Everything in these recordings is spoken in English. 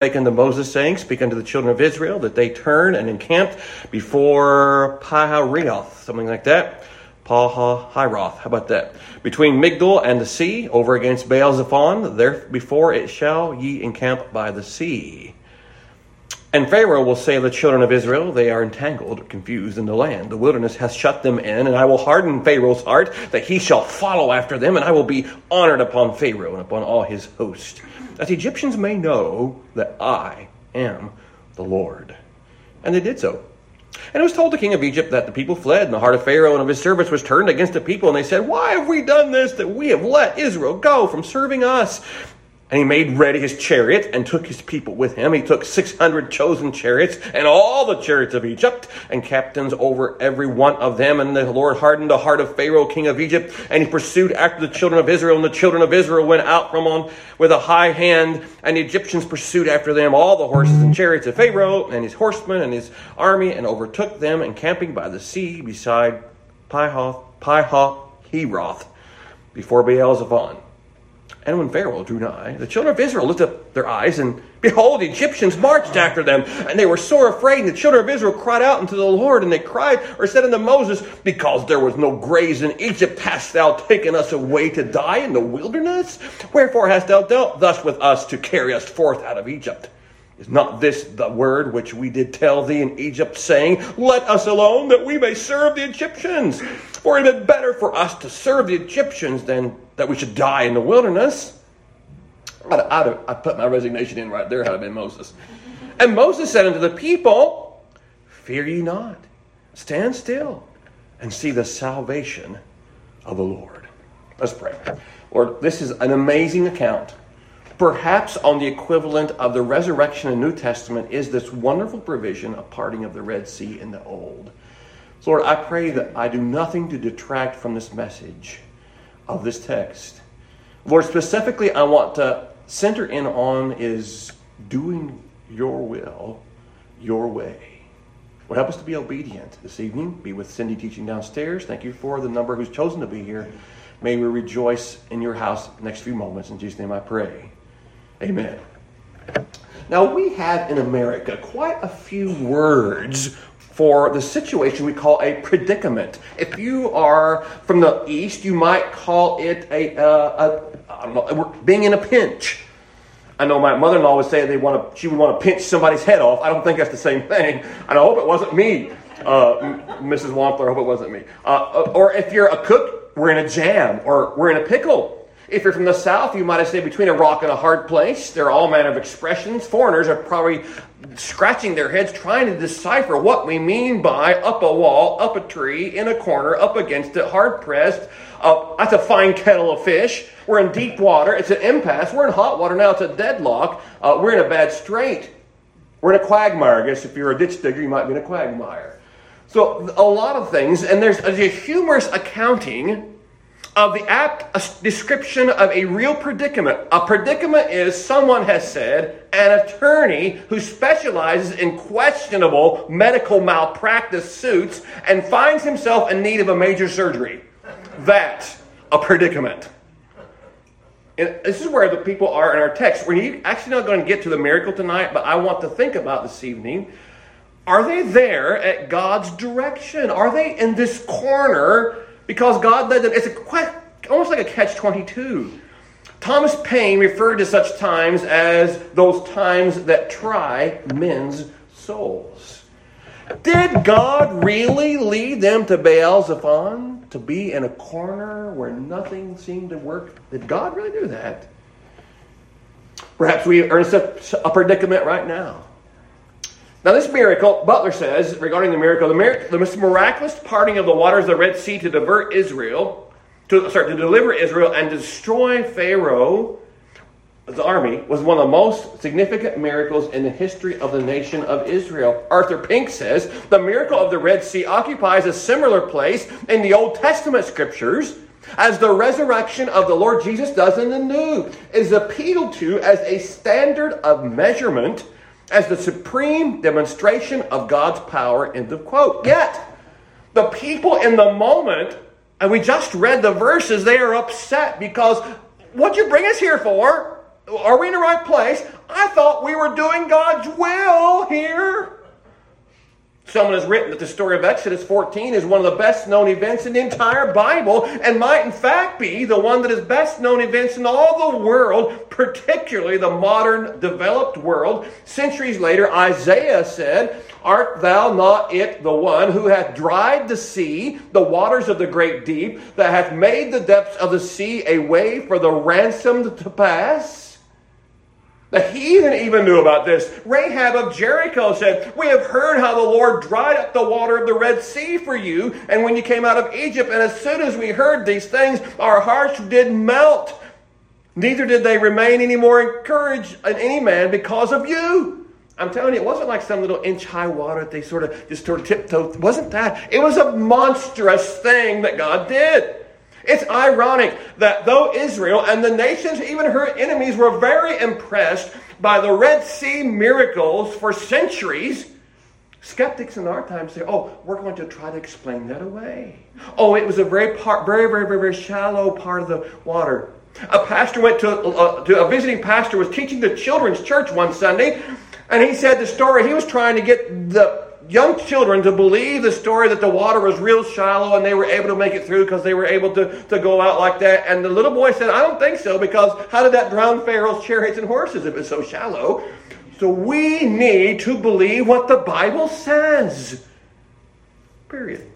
spake unto Moses, saying, Speak unto the children of Israel that they turn and encamp before Pihahiroth, something like that. Pahahiroth, how about that? Between Migdol and the sea, over against Baal Zephon, there before it shall ye encamp by the sea. And Pharaoh will say of the children of Israel, They are entangled, confused in the land. The wilderness hath shut them in, and I will harden Pharaoh's heart, that he shall follow after them, and I will be honored upon Pharaoh and upon all his host, that the Egyptians may know that I am the Lord. And they did so. And it was told the king of Egypt that the people fled, and the heart of Pharaoh and of his servants was turned against the people. And they said, Why have we done this, that we have let Israel go from serving us? And he made ready his chariot and took his people with him. He took 600 chosen chariots and all the chariots of Egypt and captains over every one of them. And the Lord hardened the heart of Pharaoh, king of Egypt, and he pursued after the children of Israel. And the children of Israel went out from on with a high hand, and the Egyptians pursued after them all the horses and chariots of Pharaoh and his horsemen and his army and overtook them, encamping by the sea beside Pihath, Pihahiroth before Baal Zephon. And when Pharaoh drew nigh, the children of Israel lifted up their eyes, and behold, the Egyptians marched after them, and they were sore afraid. And the children of Israel cried out unto the Lord, and they cried or said unto Moses, Because there was no graze in Egypt, hast thou taken us away to die in the wilderness? Wherefore hast thou dealt thus with us to carry us forth out of Egypt? Is not this the word which we did tell thee in Egypt, saying, Let us alone, that we may serve the Egyptians? For it better for us to serve the Egyptians than that we should die in the wilderness. I'd, I'd, I'd put my resignation in right there had I been Moses. And Moses said unto the people, Fear ye not, stand still, and see the salvation of the Lord. Let's pray. Lord, this is an amazing account. Perhaps on the equivalent of the resurrection in the New Testament is this wonderful provision of parting of the Red Sea in the Old. Lord, I pray that I do nothing to detract from this message of this text. Lord, specifically, I want to center in on is doing your will, your way. Well, help us to be obedient this evening. Be with Cindy teaching downstairs. Thank you for the number who's chosen to be here. May we rejoice in your house next few moments. In Jesus' name I pray. Amen. Now, we have in America quite a few words for the situation we call a predicament. If you are from the East, you might call it a, uh, don't know, being in a pinch. I know my mother-in-law would say they want to, she would want to pinch somebody's head off. I don't think that's the same thing. And I hope it wasn't me, uh, Mrs. Wampler. I hope it wasn't me. Uh, or if you're a cook, we're in a jam or we're in a pickle. If you're from the South, you might have said between a rock and a hard place. There are all manner of expressions. Foreigners are probably scratching their heads trying to decipher what we mean by up a wall, up a tree, in a corner, up against it, hard pressed. Uh, that's a fine kettle of fish. We're in deep water. It's an impasse. We're in hot water now. It's a deadlock. Uh, we're in a bad strait. We're in a quagmire. I guess if you're a ditch digger, you might be in a quagmire. So a lot of things, and there's a humorous accounting of the apt description of a real predicament. A predicament is someone has said, an attorney who specializes in questionable medical malpractice suits and finds himself in need of a major surgery. That's a predicament. And this is where the people are in our text. We're actually not going to get to the miracle tonight, but I want to think about this evening. Are they there at God's direction? Are they in this corner because God led them. It's a quite, almost like a catch 22. Thomas Paine referred to such times as those times that try men's souls. Did God really lead them to Baal Zephon to be in a corner where nothing seemed to work? Did God really do that? Perhaps we are in such a predicament right now. Now, this miracle, Butler says, regarding the miracle, the, mir- the miraculous parting of the waters of the Red Sea to divert Israel, to, sorry, to deliver Israel and destroy Pharaoh, the army, was one of the most significant miracles in the history of the nation of Israel. Arthur Pink says the miracle of the Red Sea occupies a similar place in the Old Testament scriptures as the resurrection of the Lord Jesus does in the New. It is appealed to as a standard of measurement as the supreme demonstration of God's power, end of quote. Yet, the people in the moment, and we just read the verses, they are upset because what you bring us here for? Are we in the right place? I thought we were doing God's will here. Someone has written that the story of Exodus 14 is one of the best known events in the entire Bible and might, in fact, be the one that is best known events in all the world, particularly the modern developed world. Centuries later, Isaiah said, Art thou not it the one who hath dried the sea, the waters of the great deep, that hath made the depths of the sea a way for the ransomed to pass? The heathen even knew about this. Rahab of Jericho said, We have heard how the Lord dried up the water of the Red Sea for you, and when you came out of Egypt, and as soon as we heard these things, our hearts did melt. Neither did they remain any more encouraged in any man because of you. I'm telling you, it wasn't like some little inch high water that they sort of just sort of tiptoed. It wasn't that. It was a monstrous thing that God did. It's ironic that though Israel and the nations, even her enemies, were very impressed by the Red Sea miracles for centuries, skeptics in our time say, oh, we're going to try to explain that away. Oh, it was a very, part, very, very, very, very shallow part of the water. A pastor went to, uh, to a visiting pastor was teaching the children's church one Sunday, and he said the story. He was trying to get the young children to believe the story that the water was real shallow and they were able to make it through because they were able to, to go out like that. And the little boy said, I don't think so because how did that drown Pharaoh's chariots and horses if it's so shallow? So we need to believe what the Bible says. Period.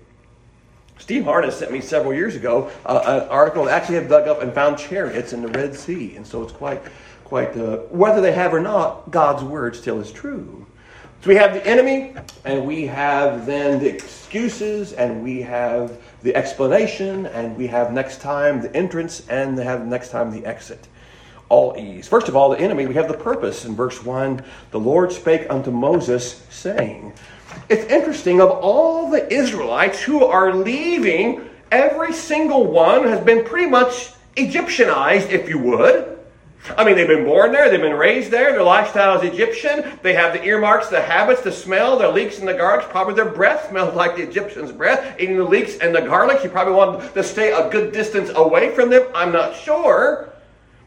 Steve Harness sent me several years ago uh, an article that actually had dug up and found chariots in the Red Sea. And so it's quite, quite, uh, whether they have or not, God's word still is true. So we have the enemy, and we have then the excuses, and we have the explanation, and we have next time the entrance, and have next time the exit. All ease. First of all, the enemy, we have the purpose. In verse 1, the Lord spake unto Moses, saying, It's interesting, of all the Israelites who are leaving, every single one has been pretty much Egyptianized, if you would. I mean, they've been born there, they've been raised there, their lifestyle is Egyptian, they have the earmarks, the habits, the smell, their leeks and the garlics. Probably their breath smells like the Egyptian's breath. Eating the leeks and the garlics, you probably want to stay a good distance away from them. I'm not sure.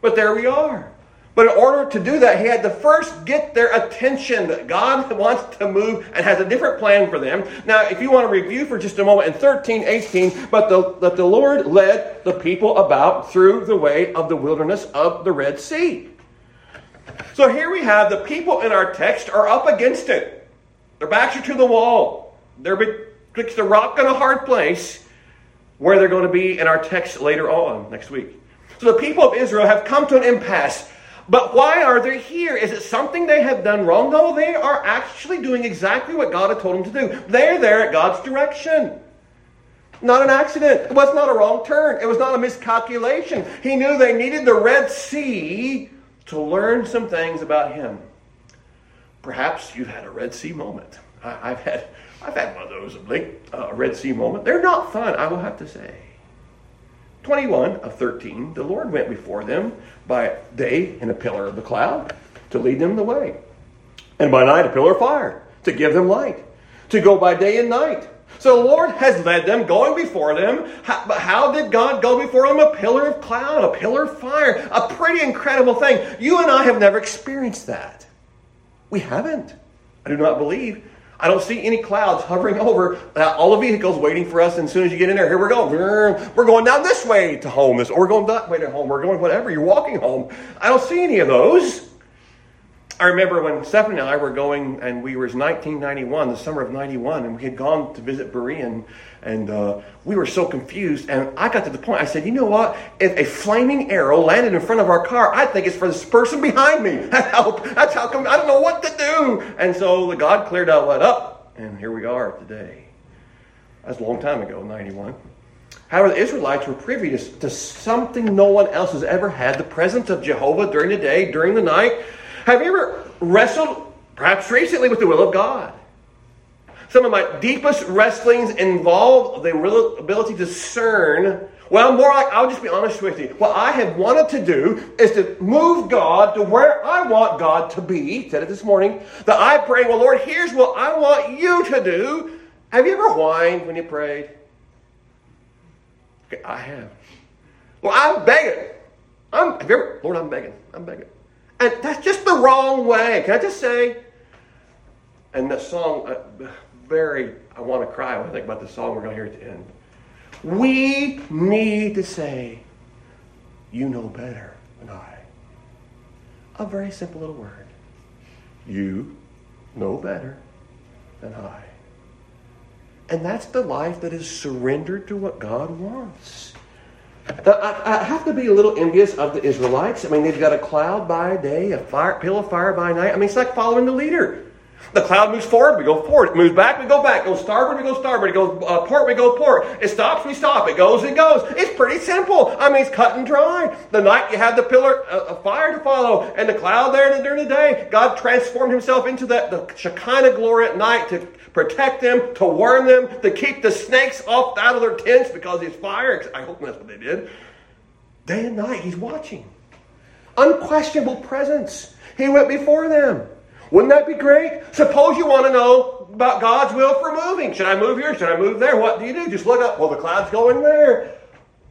But there we are. But in order to do that, he had to first get their attention. That God wants to move and has a different plan for them. Now, if you want to review for just a moment in 13, 18, but the, that the Lord led the people about through the way of the wilderness of the Red Sea. So here we have the people in our text are up against it. Their backs are to the wall. They're betwixt a rock and a hard place where they're going to be in our text later on next week. So the people of Israel have come to an impasse. But why are they here? Is it something they have done wrong? No, they are actually doing exactly what God had told them to do. They're there at God's direction. Not an accident. It was not a wrong turn. It was not a miscalculation. He knew they needed the Red Sea to learn some things about Him. Perhaps you've had a Red Sea moment. I, have had, I've had one of those late, uh, a Red Sea moment. They're not fun, I will have to say. 21 of 13, the Lord went before them by day in a pillar of the cloud to lead them the way, and by night a pillar of fire to give them light, to go by day and night. So the Lord has led them, going before them. How, but how did God go before them? A pillar of cloud, a pillar of fire, a pretty incredible thing. You and I have never experienced that. We haven't. I do not believe I don't see any clouds hovering over uh, all the vehicles waiting for us. And as soon as you get in there, here we go. We're going down this way to home. Or we're going that way to home. We're going whatever. You're walking home. I don't see any of those. I remember when Stephanie and I were going, and we were 1991, the summer of 91, and we had gone to visit Berean, and uh, we were so confused. And I got to the point, I said, you know what? If a flaming arrow landed in front of our car, I think it's for this person behind me. Help! That's how come I don't know what to do. And so the God cleared out what up, and here we are today. That's a long time ago, 91. However, the Israelites were privy to, to something no one else has ever had the presence of Jehovah during the day, during the night. Have you ever wrestled, perhaps recently, with the will of God? Some of my deepest wrestlings involve the ability to discern. Well, more like, I'll just be honest with you. What I have wanted to do is to move God to where I want God to be. Said it this morning. That I pray, well, Lord, here's what I want you to do. Have you ever whined when you prayed? Okay, I have. Well, I'm begging. I'm, Have you, Lord, I'm begging. I'm begging. And that's just the wrong way. Can I just say? And the song, uh, very, I want to cry when I think about the song we're going to hear at the end. We need to say, You know better than I. A very simple little word. You know better than I. And that's the life that is surrendered to what God wants. I, I, have to be a little envious of the Israelites. I mean, they've got a cloud by day, a fire, pillar of fire by night. I mean, it's like following the leader. The cloud moves forward, we go forward. It moves back, we go back. It goes starboard, we go starboard. It goes uh, port, we go port. It stops, we stop. It goes, it goes. It's pretty simple. I mean, it's cut and dry. The night you have the pillar uh, of fire to follow, and the cloud there during the day. God transformed Himself into that the Shekinah glory at night to protect them, to warn them, to keep the snakes off out of their tents because His fire. I hope that's what they did. Day and night, He's watching. Unquestionable presence. He went before them. Wouldn't that be great? Suppose you want to know about God's will for moving. Should I move here? Should I move there? What do you do? Just look up. Well, the cloud's going there.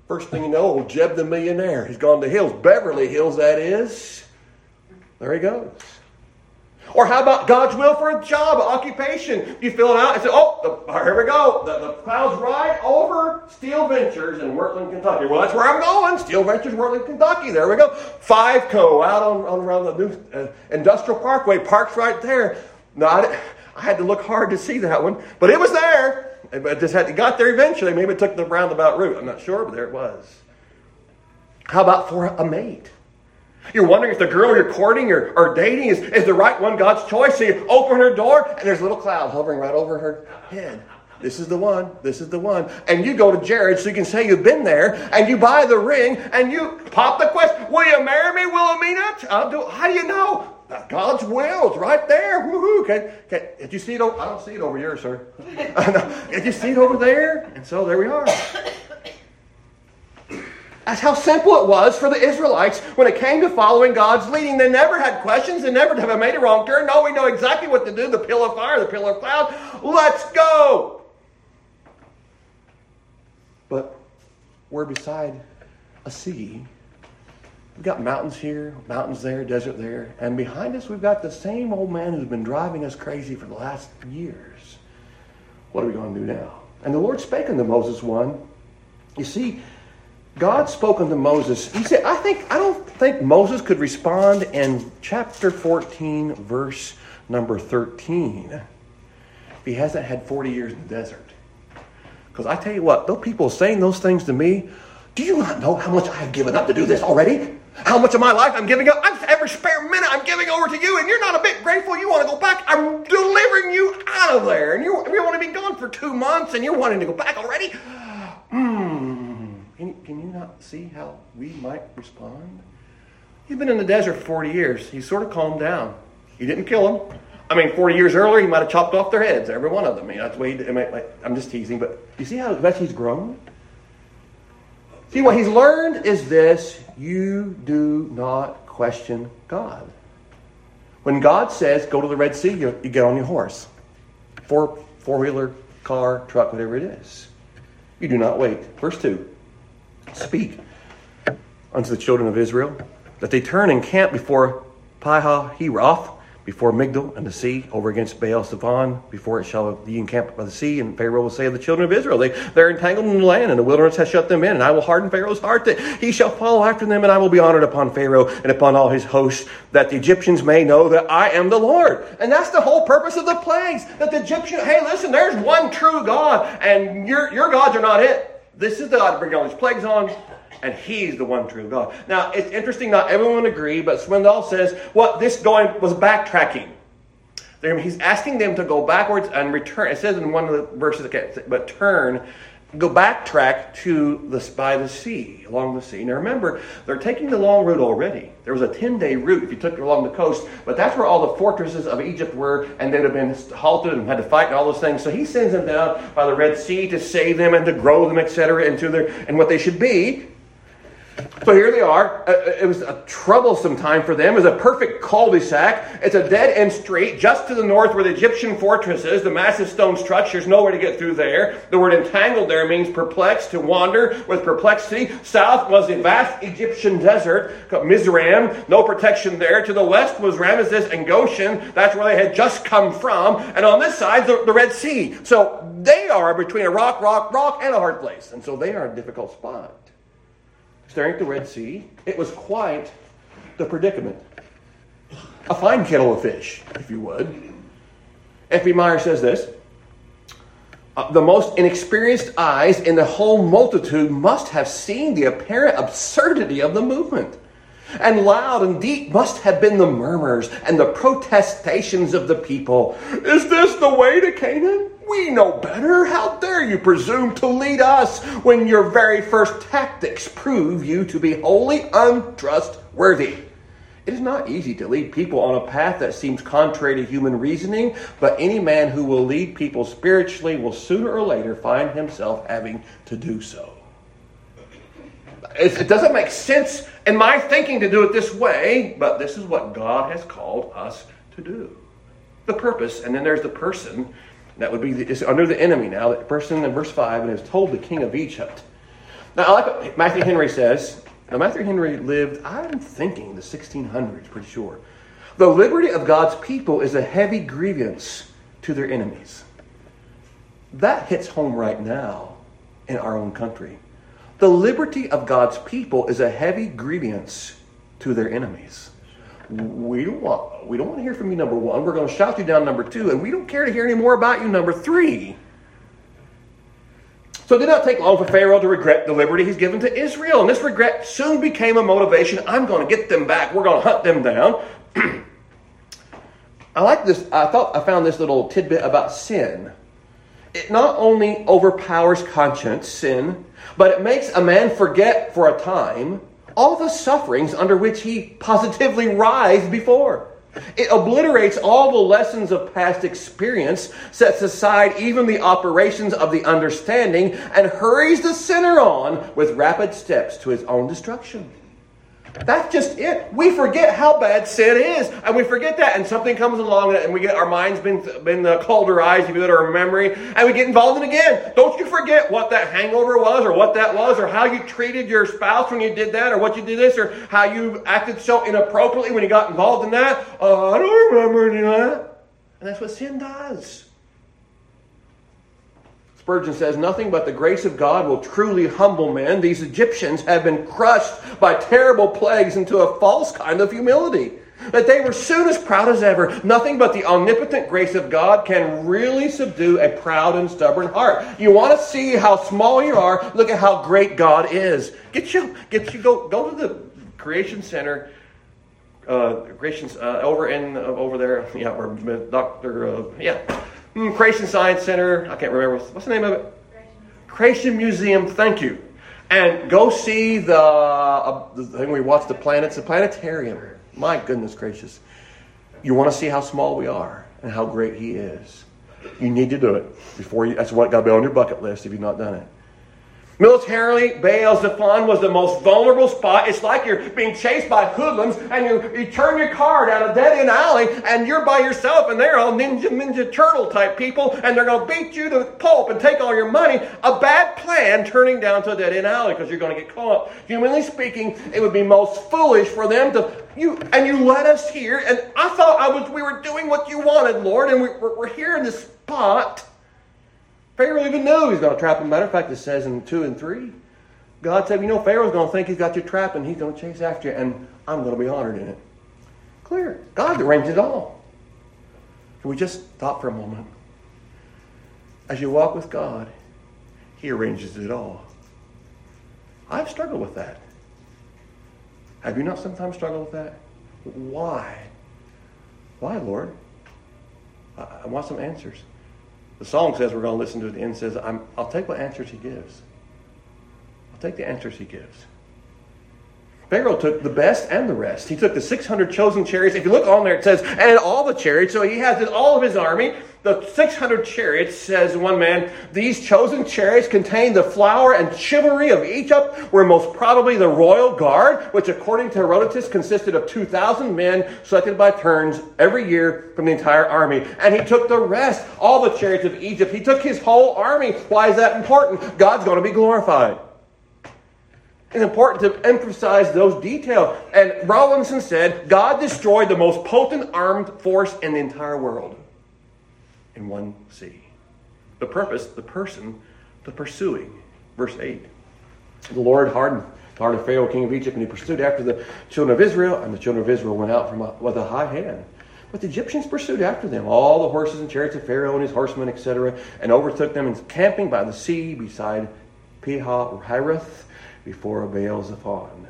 First thing you know, old Jeb the millionaire. He's gone to Hills, Beverly Hills, that is. There he goes. Or how about God's will for a job, occupation? You fill it out and say, oh, the, here we go. The, the cloud's right over Steel Ventures in Wurtland, Kentucky. Well, that's where I'm going. Steel Ventures, Wurtland, Kentucky. There we go. Five Co. out on, on around the new uh, Industrial Parkway. Park's right there. No, I, I, had to look hard to see that one, but it was there. It just had to got there eventually. Maybe it took the roundabout route. I'm not sure, but there it was. How about for a mate? You're wondering if the girl you're courting or, or dating is, is the right one, God's choice. So you open her door, and there's a little clouds hovering right over her head. This is the one. This is the one. And you go to Jared so you can say you've been there, and you buy the ring, and you pop the question: Will you marry me, Wilhelmina? Do. How do you know? Uh, God's will is right there. Woohoo! Okay. Did you see it? Over, I don't see it over here, sir. Did you see it over there? And so there we are. That's how simple it was for the Israelites when it came to following God's leading. They never had questions. They never have made a wrong turn. No, we know exactly what to do. The pillar of fire, the pillar of cloud. Let's go. But we're beside a sea. We've got mountains here, mountains there, desert there. And behind us, we've got the same old man who's been driving us crazy for the last years. What are we going to do now? And the Lord spake unto Moses one. You see, God spoke unto Moses. He said, I think I don't think Moses could respond in chapter 14, verse number 13, if he hasn't had 40 years in the desert. Because I tell you what, those people saying those things to me, do you not know how much I have given up to do this already? How much of my life I'm giving up? I'm, every spare minute I'm giving over to you, and you're not a bit grateful. You want to go back. I'm delivering you out of there, and you, you want to be gone for two months, and you're wanting to go back already? Hmm. Can, you not see how we might respond? He's been in the desert 40 years. He's sort of calmed down. He didn't kill them. I mean, 40 years earlier, he might have chopped off their heads, every one of them. I mean, that's way he, I'm just teasing, but you see how much he's grown? See, what he's learned is this you do not question God. When God says, go to the Red Sea, you, you get on your horse. Four, four-wheeler, car, truck, whatever it is. You do not wait. Verse 2 speak unto the children of Israel that they turn and camp before Pi-hahiroth, before Migdol and the sea, over against Baal Zephon, before it shall be encamped by the sea. And Pharaoh will say of the children of Israel, they, they're entangled in the land, and the wilderness has shut them in. And I will harden Pharaoh's heart that he shall follow after them, and I will be honored upon Pharaoh and upon all his hosts, that the Egyptians may know that I am the Lord. And that's the whole purpose of the plagues. That the Egyptians, hey, listen, there's one true God, and your, your gods are not it. This is the God to bring all these plagues on, and He's the one true God. Now, it's interesting, not everyone agree, but Swindoll says, well, this going was backtracking. He's asking them to go backwards and return. It says in one of the verses, but turn go backtrack to the by the sea, along the sea. Now remember, they're taking the long route already. There was a 10-day route if you took it along the coast, but that's where all the fortresses of Egypt were, and they'd have been halted and had to fight and all those things. So he sends them down by the Red Sea to save them and to grow them, etc., into their and what they should be. So here they are. Uh, uh, it was a troublesome time for them. It was a perfect cul-de-sac. It's a dead-end street just to the north where the Egyptian fortress is, the massive stone structures. Nowhere to get through there. The word entangled there means perplexed, to wander with perplexity. South was the vast Egyptian desert, Mizraim. No protection there. To the west was Ramesses and Goshen. That's where they had just come from. And on this side, the, the Red Sea. So they are between a rock, rock, rock, and a hard place. And so they are a difficult spot staring at the Red Sea. It was quite the predicament. A fine kettle of fish, if you would. F.B. Meyer says this uh, The most inexperienced eyes in the whole multitude must have seen the apparent absurdity of the movement. And loud and deep must have been the murmurs and the protestations of the people. Is this the way to Canaan? We know better. How dare you presume to lead us when your very first tactics prove you to be wholly untrustworthy? It is not easy to lead people on a path that seems contrary to human reasoning, but any man who will lead people spiritually will sooner or later find himself having to do so. It doesn't make sense in my thinking to do it this way, but this is what God has called us to do. The purpose, and then there's the person that would be the, under the enemy now. The person in verse 5 and is told the king of Egypt. Now, I like what Matthew Henry says. Now, Matthew Henry lived, I'm thinking, the 1600s, pretty sure. The liberty of God's people is a heavy grievance to their enemies. That hits home right now in our own country. The liberty of God's people is a heavy grievance to their enemies. We don't want we don't want to hear from you number one. We're going to shout you down number two and we don't care to hear any more about you number three. So it did not take long for pharaoh to regret the liberty he's given to israel. And this regret soon became a motivation. I'm going to get them back. We're going to hunt them down. I like this i thought i found this little tidbit about sin it not only overpowers conscience sin but it makes a man forget for a time all the sufferings under which he positively writhed before. It obliterates all the lessons of past experience, sets aside even the operations of the understanding, and hurries the sinner on with rapid steps to his own destruction. That's just it. We forget how bad sin is, and we forget that, and something comes along, and we get our minds been been uh, cauterized, if you our memory, and we get involved in it again. Don't you forget what that hangover was, or what that was, or how you treated your spouse when you did that, or what you did this, or how you acted so inappropriately when you got involved in that. I don't remember any of that. And that's what sin does. Spurgeon says, Nothing but the grace of God will truly humble men. These Egyptians have been crushed by terrible plagues into a false kind of humility. That they were soon as proud as ever. Nothing but the omnipotent grace of God can really subdue a proud and stubborn heart. You want to see how small you are? Look at how great God is. Get you, get you, go, go to the Creation Center uh, creation uh, over in uh, over there. Yeah, where Doctor. Uh, yeah, mm, Creation Science Center. I can't remember. What's the name of it? Creation Museum. Thank you. And go see the, uh, the thing we watch the planets, the planetarium. My goodness gracious. You want to see how small we are and how great He is. You need to do it before you. That's what got to be on your bucket list if you've not done it. Militarily, Baal Zephon was the most vulnerable spot. It's like you're being chased by hoodlums and you, you turn your car down a dead end alley and you're by yourself and they're all ninja, ninja turtle type people and they're going to beat you to pulp and take all your money. A bad plan turning down to a dead end alley because you're going to get caught. Humanly speaking, it would be most foolish for them to, you, and you let us here and I thought I was, we were doing what you wanted, Lord, and we, we're, we're here in this spot Pharaoh even knew he's going to trap him. Matter of fact, it says in 2 and 3, God said, You know, Pharaoh's going to think he's got you trapped and he's going to chase after you, and I'm going to be honored in it. Clear. God arranged it all. Can we just stop for a moment? As you walk with God, He arranges it all. I've struggled with that. Have you not sometimes struggled with that? Why? Why, Lord? I want some answers. The song says we're going to listen to it and says, i will take what answers he gives. I'll take the answers he gives. Pharaoh took the best and the rest. He took the 600 chosen chariots. If you look on there, it says, and all the chariots. So he has all of his army. The 600 chariots, says one man, these chosen chariots contain the flower and chivalry of Egypt, were most probably the royal guard, which according to Herodotus consisted of 2,000 men selected by turns every year from the entire army. And he took the rest, all the chariots of Egypt. He took his whole army. Why is that important? God's going to be glorified. It's important to emphasize those details. And Rawlinson said God destroyed the most potent armed force in the entire world in one sea. The purpose, the person, the pursuing. Verse 8. The Lord hardened the heart of Pharaoh, king of Egypt, and he pursued after the children of Israel, and the children of Israel went out from a, with a high hand. But the Egyptians pursued after them, all the horses and chariots of Pharaoh and his horsemen, etc., and overtook them, encamping by the sea beside Pi-hahiroth before Baal Zephon.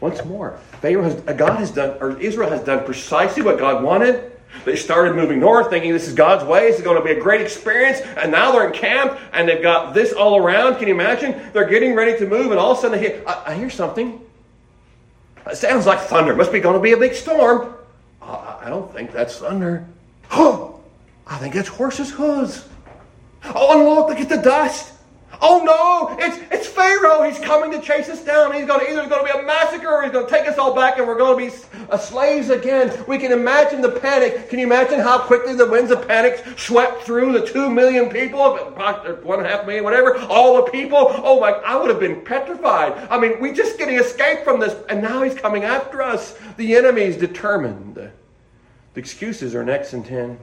Once more, Pharaoh has, God has done, or Israel has done precisely what God wanted. They started moving north, thinking this is God's way. This is going to be a great experience. And now they're in camp, and they've got this all around. Can you imagine? They're getting ready to move, and all of a sudden they hear, I, I hear something. It sounds like thunder. Must be going to be a big storm. I, I don't think that's thunder. Oh, I think it's horses' hooves. Oh, and look, look at the dust. Oh no, it's, it's Pharaoh. He's coming to chase us down. He's going to either going to be a massacre or he's going to take us all back and we're going to be uh, slaves again. We can imagine the panic. Can you imagine how quickly the winds of panic swept through the two million people, one and a half million, whatever, all the people? Oh my, I would have been petrified. I mean, we just getting escaped from this and now he's coming after us. The enemy is determined. The excuses are next in 10.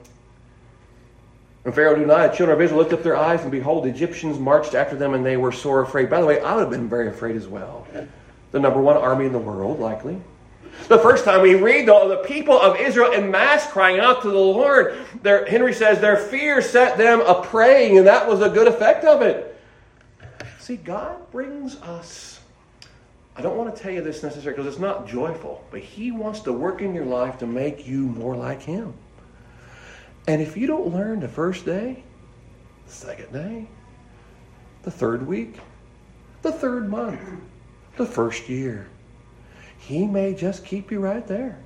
And Pharaoh denied. The children of Israel lifted up their eyes, and behold, the Egyptians marched after them, and they were sore afraid. By the way, I would have been very afraid as well. The number one army in the world, likely. The first time we read the, the people of Israel in mass crying out to the Lord, their, Henry says their fear set them a praying, and that was a good effect of it. See, God brings us. I don't want to tell you this necessarily because it's not joyful, but He wants to work in your life to make you more like Him. And if you don't learn the first day, the second day, the third week, the third month, the first year, He may just keep you right there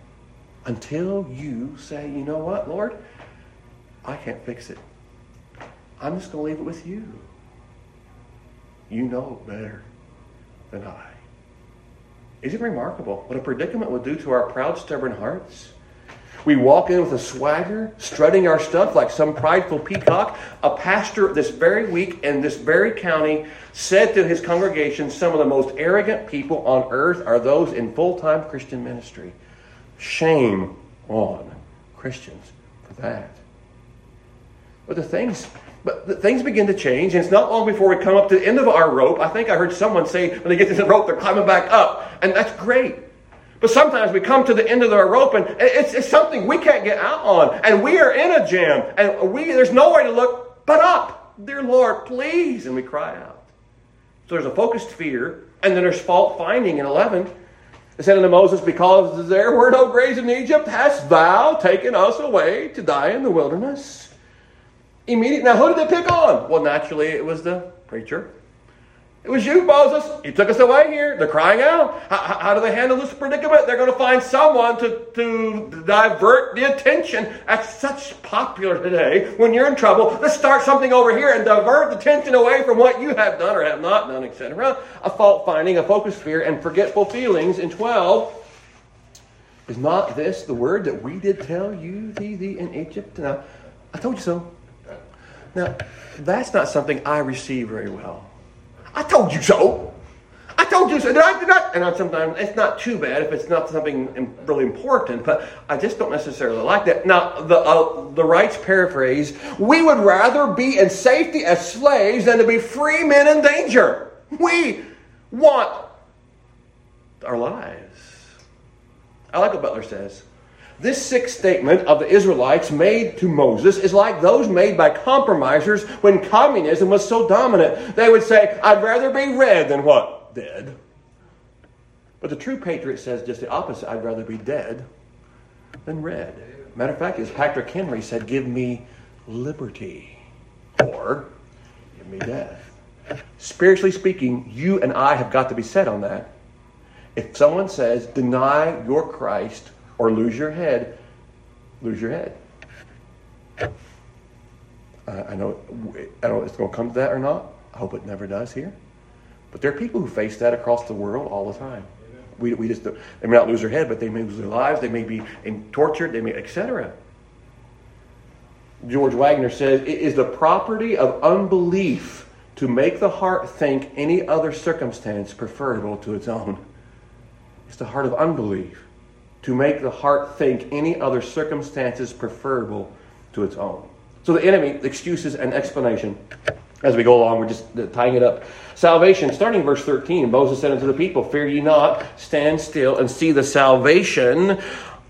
until you say, you know what, Lord, I can't fix it. I'm just going to leave it with you. You know better than I. Isn't it remarkable what a predicament would do to our proud, stubborn hearts? We walk in with a swagger, strutting our stuff like some prideful peacock. A pastor this very week in this very county said to his congregation, Some of the most arrogant people on earth are those in full time Christian ministry. Shame on Christians for that. But the things but the things begin to change, and it's not long before we come up to the end of our rope. I think I heard someone say when they get to the rope, they're climbing back up. And that's great. But sometimes we come to the end of our rope and it's, it's something we can't get out on. And we are in a jam and we, there's nowhere to look but up. Dear Lord, please. And we cry out. So there's a focused fear and then there's fault finding in 11. It said unto Moses, Because there were no graves in Egypt, hast thou taken us away to die in the wilderness? Immediately, now who did they pick on? Well, naturally, it was the preacher it was you, Moses. You took us away here. They're crying out. How, how, do they handle this predicament? They're going to find someone to, to divert the attention. That's such popular today. When you're in trouble, let's start something over here and divert the attention away from what you have done or have not done, etc. A fault finding, a focused fear, and forgetful feelings. In 12, is not this the word that we did tell you thee, thee in Egypt? Now, I told you so. Now, that's not something I receive very well. I told you so. I told you so. Did I? Not? And I, sometimes it's not too bad if it's not something really important, but I just don't necessarily like that. Now, the uh, the Wright's paraphrase: "We would rather be in safety as slaves than to be free men in danger. We want our lives." I like what Butler says. This sixth statement of the Israelites made to Moses is like those made by compromisers when communism was so dominant. They would say, I'd rather be red than what? Dead. But the true patriot says just the opposite I'd rather be dead than red. Matter of fact, as Patrick Henry said, give me liberty or give me death. Spiritually speaking, you and I have got to be set on that. If someone says, deny your Christ or lose your head, lose your head. I know, I don't know it's going to come to that or not. I hope it never does here. But there are people who face that across the world all the time. We, we just they may not lose their head, but they may lose their lives. They may be tortured. They may etc. George Wagner says it is the property of unbelief to make the heart think any other circumstance preferable to its own. It's the heart of unbelief to make the heart think any other circumstances preferable to its own. So the enemy, excuses and explanation. As we go along, we're just uh, tying it up. Salvation, starting verse 13, Moses said unto the people, Fear ye not, stand still and see the salvation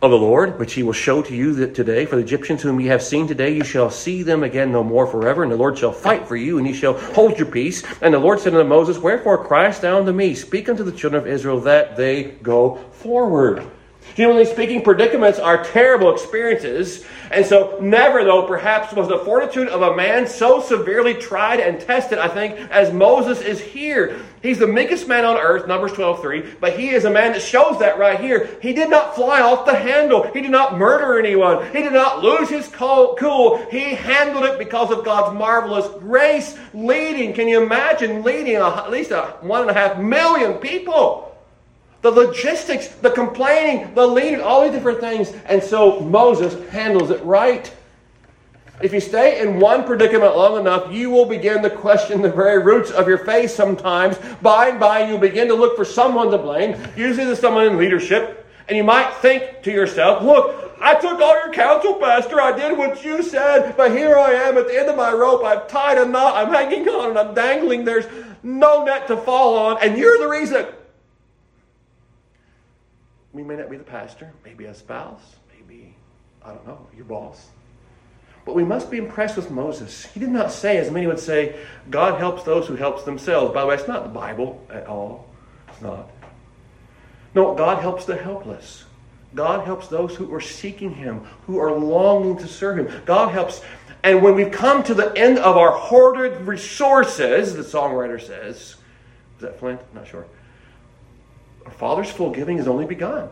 of the Lord, which he will show to you today. For the Egyptians whom ye have seen today, you shall see them again no more forever. And the Lord shall fight for you, and ye shall hold your peace. And the Lord said unto Moses, Wherefore criest thou unto me? Speak unto the children of Israel that they go forward. Humanly speaking, predicaments are terrible experiences. And so, never, though, perhaps was the fortitude of a man so severely tried and tested, I think, as Moses is here. He's the meekest man on earth, Numbers 12 3, but he is a man that shows that right here. He did not fly off the handle. He did not murder anyone. He did not lose his cool. He handled it because of God's marvelous grace leading. Can you imagine leading at least a one and a half million people? The logistics, the complaining, the leading, all these different things. And so Moses handles it right. If you stay in one predicament long enough, you will begin to question the very roots of your faith sometimes. By and by, you begin to look for someone to blame, usually the someone in leadership. And you might think to yourself, look, I took all your counsel, Pastor. I did what you said, but here I am at the end of my rope. I've tied a knot. I'm hanging on and I'm dangling. There's no net to fall on, and you're the reason. We may not be the pastor, maybe a spouse, maybe, I don't know, your boss. But we must be impressed with Moses. He did not say, as many would say, God helps those who helps themselves. By the way, it's not the Bible at all. It's not. No, God helps the helpless. God helps those who are seeking Him, who are longing to serve Him. God helps. And when we've come to the end of our hoarded resources, the songwriter says, is that Flint? Not sure. Our Father's full giving has only begun.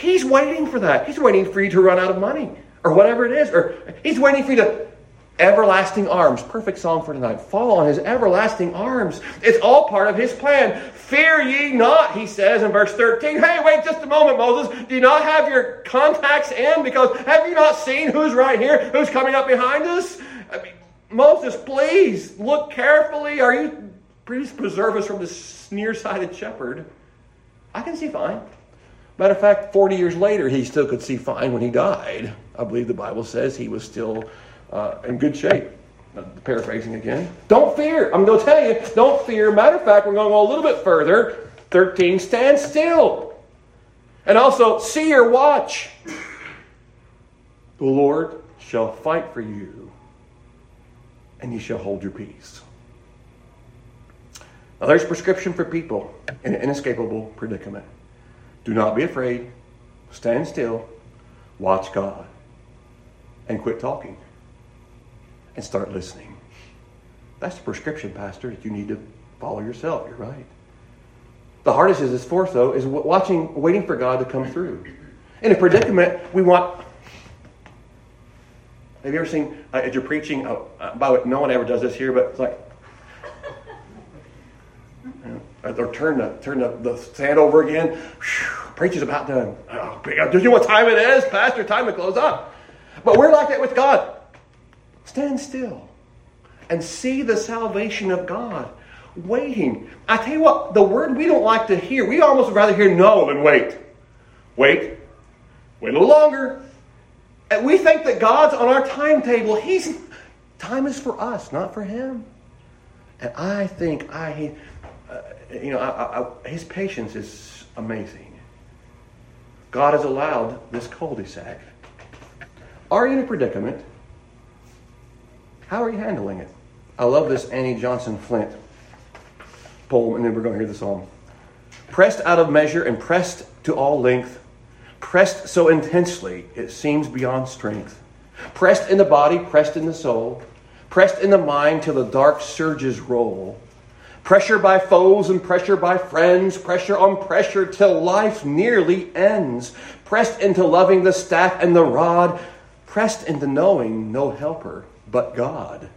He's waiting for that. He's waiting for you to run out of money or whatever it is. Or He's waiting for you to everlasting arms. Perfect song for tonight. Fall on His everlasting arms. It's all part of His plan. Fear ye not, He says in verse 13. Hey, wait just a moment, Moses. Do you not have your contacts in? Because have you not seen who's right here? Who's coming up behind us? I mean, Moses, please look carefully. Are you please preserve us from this nearsighted shepherd? I can see fine. Matter of fact, 40 years later, he still could see fine when he died. I believe the Bible says he was still uh, in good shape. Uh, paraphrasing again. Don't fear. I'm going to tell you, don't fear. Matter of fact, we're going to go a little bit further. 13, stand still. And also, see or watch. The Lord shall fight for you, and you shall hold your peace. Now, there's prescription for people in an inescapable predicament. Do not be afraid. Stand still. Watch God. And quit talking. And start listening. That's the prescription, Pastor, that you need to follow yourself. You're right. The hardest is this fourth, though, is watching, waiting for God to come through. In a predicament, we want. Have you ever seen, uh, as you're preaching, uh, uh, by the way, no one ever does this here, but it's like, or turn the turn the, the sand over again. Whew, preach is about done. Oh, uh, do you know what time it is, Pastor? Time to close up. But we're like that with God. Stand still and see the salvation of God. Waiting. I tell you what, the word we don't like to hear, we almost would rather hear no than wait. Wait. Wait a little longer. And we think that God's on our timetable. He's time is for us, not for him. And I think I Uh, you know, I, I, his patience is amazing. God has allowed this cul-de-sac. Are you in a predicament? How are you handling it? I love this Annie Johnson Flint poem, and then we're going to hear the song. Pressed out of measure and pressed to all length, pressed so intensely it seems beyond strength, pressed in the body, pressed in the soul, pressed in the mind till the dark surges roll Pressure by foes and pressure by friends, pressure on pressure till life nearly ends. Pressed into loving the staff and the rod, pressed into knowing no helper but God.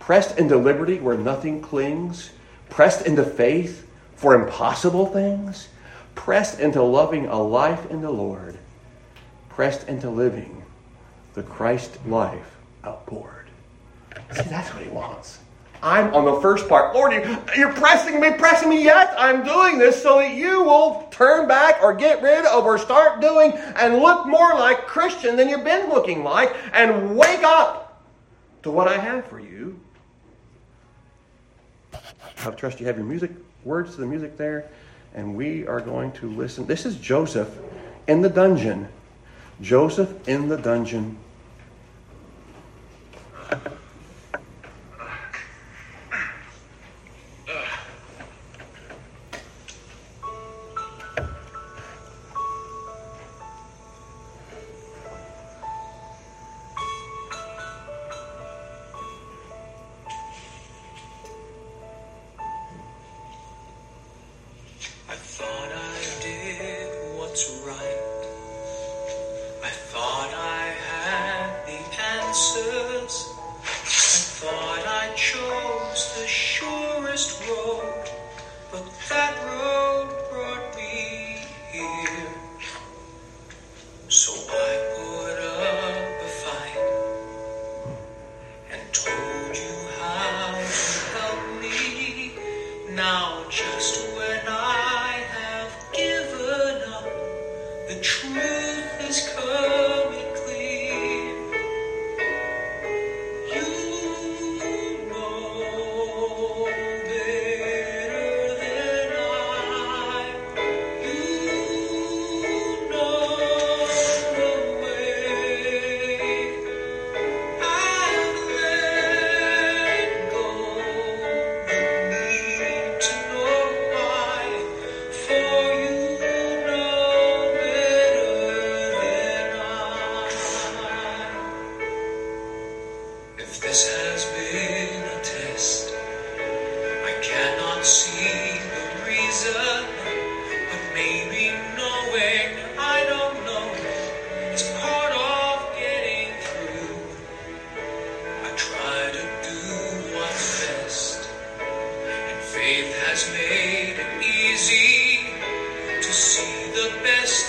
Pressed into liberty where nothing clings, pressed into faith for impossible things, pressed into loving a life in the Lord, pressed into living the Christ life outpoured. See, that's what he wants. I'm on the first part. Lord, you, you're pressing me, pressing me, Yes, I'm doing this so that you will turn back or get rid of or start doing and look more like Christian than you've been looking like and wake up to what I have for you. I trust you have your music, words to the music there, and we are going to listen. This is Joseph in the dungeon. Joseph in the dungeon.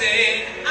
That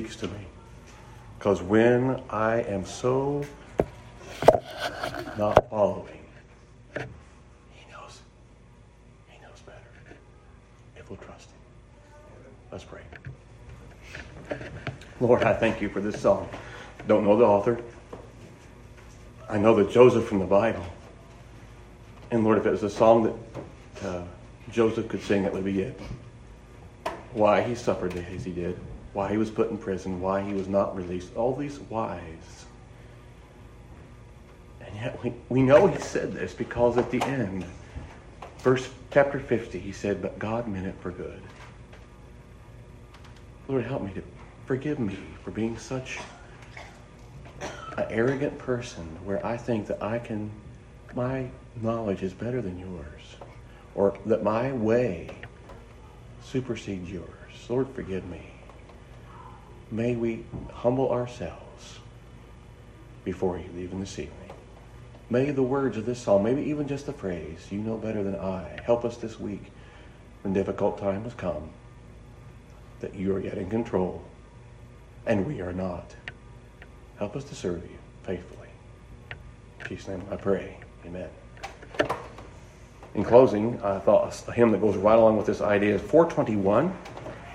speaks to me. Because when I am so not following, He knows. He knows better. If we'll trust Him. Let's pray. Lord, I thank you for this song. Don't know the author. I know that Joseph from the Bible. And Lord, if it was a song that uh, Joseph could sing, it would be it. Why he suffered as he did, why he was put in prison, why he was not released, all these whys. And yet we, we know he said this because at the end, verse chapter 50, he said, But God meant it for good. Lord, help me to forgive me for being such an arrogant person where I think that I can, my knowledge is better than yours, or that my way supersedes yours. Lord, forgive me. May we humble ourselves before you even this evening. May the words of this psalm, maybe even just the phrase, you know better than I, help us this week when difficult times come, that you are yet in control and we are not. Help us to serve you faithfully. In Jesus' name I pray. Amen. In closing, I thought a hymn that goes right along with this idea is 421.